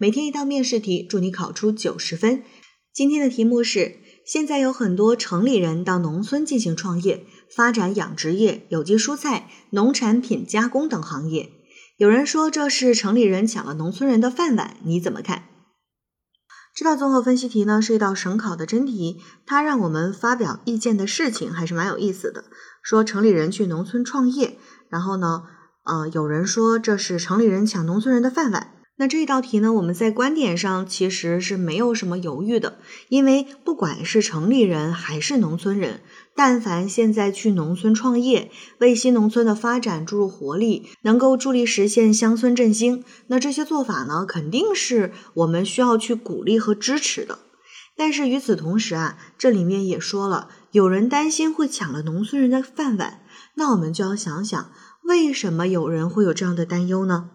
每天一道面试题，祝你考出九十分。今天的题目是：现在有很多城里人到农村进行创业，发展养殖业、有机蔬菜、农产品加工等行业。有人说这是城里人抢了农村人的饭碗，你怎么看？这道综合分析题呢是一道省考的真题，它让我们发表意见的事情还是蛮有意思的。说城里人去农村创业，然后呢，呃，有人说这是城里人抢农村人的饭碗。那这道题呢，我们在观点上其实是没有什么犹豫的，因为不管是城里人还是农村人，但凡现在去农村创业，为新农村的发展注入活力，能够助力实现乡村振兴，那这些做法呢，肯定是我们需要去鼓励和支持的。但是与此同时啊，这里面也说了，有人担心会抢了农村人的饭碗，那我们就要想想，为什么有人会有这样的担忧呢？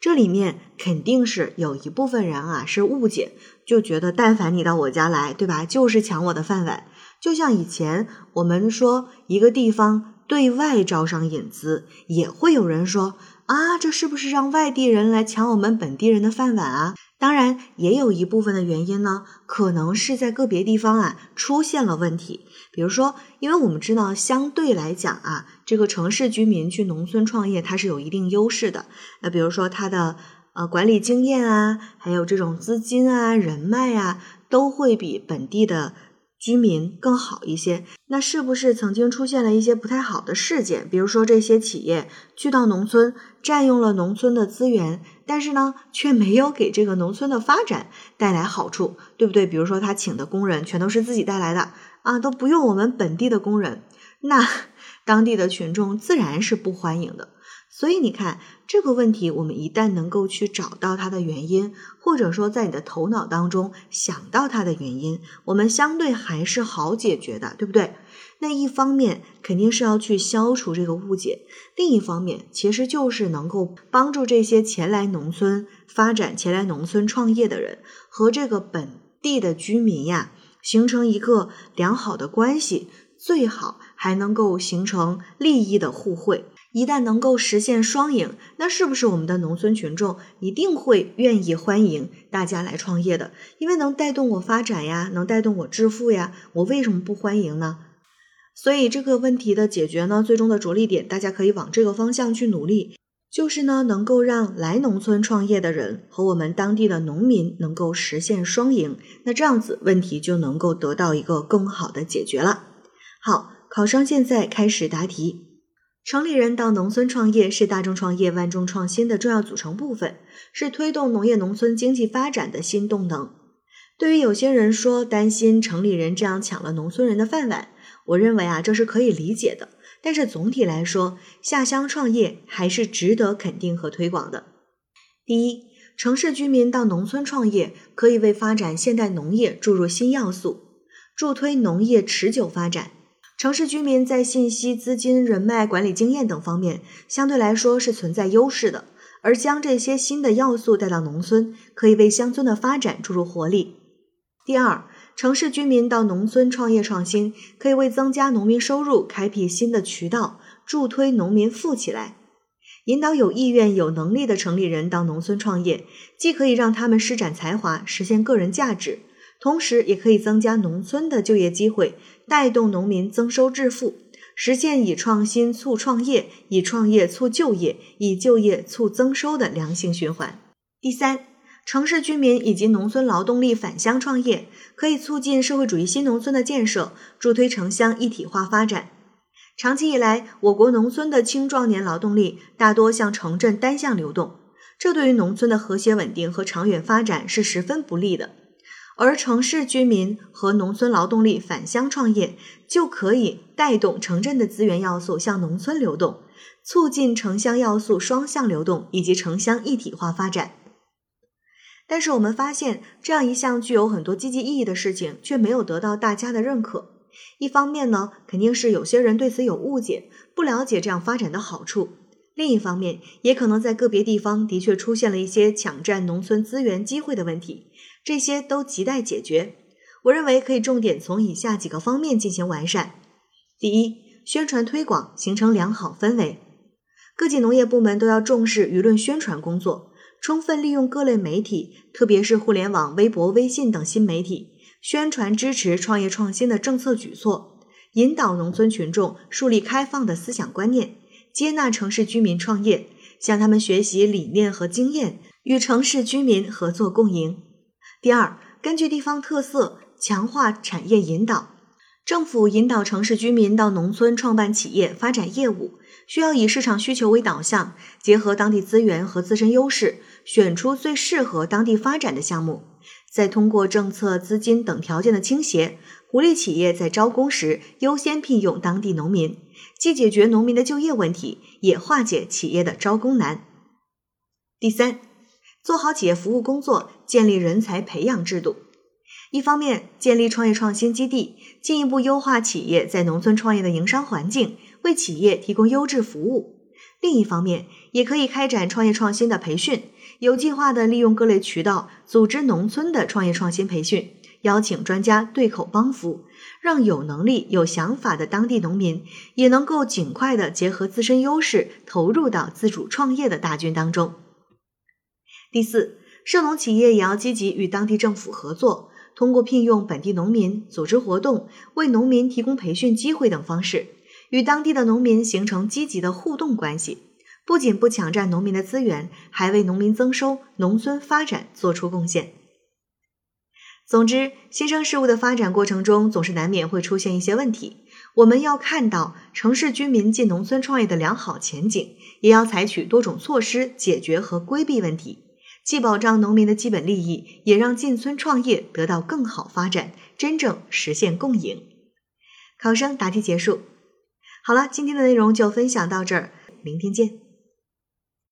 这里面肯定是有一部分人啊是误解，就觉得但凡你到我家来，对吧，就是抢我的饭碗。就像以前我们说一个地方对外招商引资，也会有人说啊，这是不是让外地人来抢我们本地人的饭碗啊？当然，也有一部分的原因呢，可能是在个别地方啊出现了问题。比如说，因为我们知道，相对来讲啊，这个城市居民去农村创业，它是有一定优势的。那比如说，他的呃管理经验啊，还有这种资金啊、人脉啊，都会比本地的。居民更好一些，那是不是曾经出现了一些不太好的事件？比如说这些企业去到农村，占用了农村的资源，但是呢，却没有给这个农村的发展带来好处，对不对？比如说他请的工人全都是自己带来的啊，都不用我们本地的工人，那 当地的群众自然是不欢迎的。所以你看这个问题，我们一旦能够去找到它的原因，或者说在你的头脑当中想到它的原因，我们相对还是好解决的，对不对？那一方面肯定是要去消除这个误解，另一方面其实就是能够帮助这些前来农村发展、前来农村创业的人和这个本地的居民呀，形成一个良好的关系，最好还能够形成利益的互惠。一旦能够实现双赢，那是不是我们的农村群众一定会愿意欢迎大家来创业的？因为能带动我发展呀，能带动我致富呀，我为什么不欢迎呢？所以这个问题的解决呢，最终的着力点，大家可以往这个方向去努力，就是呢，能够让来农村创业的人和我们当地的农民能够实现双赢，那这样子问题就能够得到一个更好的解决了。好，考生现在开始答题。城里人到农村创业是大众创业万众创新的重要组成部分，是推动农业农村经济发展的新动能。对于有些人说担心城里人这样抢了农村人的饭碗，我认为啊这是可以理解的。但是总体来说，下乡创业还是值得肯定和推广的。第一，城市居民到农村创业，可以为发展现代农业注入新要素，助推农业持久发展。城市居民在信息、资金、人脉、管理经验等方面相对来说是存在优势的，而将这些新的要素带到农村，可以为乡村的发展注入活力。第二，城市居民到农村创业创新，可以为增加农民收入开辟新的渠道，助推农民富起来。引导有意愿、有能力的城里人到农村创业，既可以让他们施展才华，实现个人价值。同时，也可以增加农村的就业机会，带动农民增收致富，实现以创新促创业、以创业促就业、以就业促增收的良性循环。第三，城市居民以及农村劳动力返乡创业，可以促进社会主义新农村的建设，助推城乡一体化发展。长期以来，我国农村的青壮年劳动力大多向城镇单向流动，这对于农村的和谐稳定和长远发展是十分不利的。而城市居民和农村劳动力返乡创业，就可以带动城镇的资源要素向农村流动，促进城乡要素双向流动以及城乡一体化发展。但是我们发现，这样一项具有很多积极意义的事情，却没有得到大家的认可。一方面呢，肯定是有些人对此有误解，不了解这样发展的好处；另一方面，也可能在个别地方的确出现了一些抢占农村资源机会的问题。这些都亟待解决。我认为可以重点从以下几个方面进行完善：第一，宣传推广，形成良好氛围。各级农业部门都要重视舆论宣传工作，充分利用各类媒体，特别是互联网、微博、微信等新媒体，宣传支持创业创新的政策举措，引导农村群众树立开放的思想观念，接纳城市居民创业，向他们学习理念和经验，与城市居民合作共赢。第二，根据地方特色，强化产业引导。政府引导城市居民到农村创办企业、发展业务，需要以市场需求为导向，结合当地资源和自身优势，选出最适合当地发展的项目，再通过政策、资金等条件的倾斜，鼓励企业在招工时优先聘用当地农民，既解决农民的就业问题，也化解企业的招工难。第三，做好企业服务工作，建立人才培养制度。一方面，建立创业创新基地，进一步优化企业在农村创业的营商环境，为企业提供优质服务；另一方面，也可以开展创业创新的培训，有计划的利用各类渠道组织农村的创业创新培训，邀请专家对口帮扶，让有能力、有想法的当地农民也能够尽快的结合自身优势，投入到自主创业的大军当中。第四，涉农企业也要积极与当地政府合作。通过聘用本地农民、组织活动、为农民提供培训机会等方式，与当地的农民形成积极的互动关系，不仅不抢占农民的资源，还为农民增收、农村发展做出贡献。总之，新生事物的发展过程中，总是难免会出现一些问题，我们要看到城市居民进农村创业的良好前景，也要采取多种措施解决和规避问题。既保障农民的基本利益，也让进村创业得到更好发展，真正实现共赢。考生答题结束。好了，今天的内容就分享到这儿，明天见。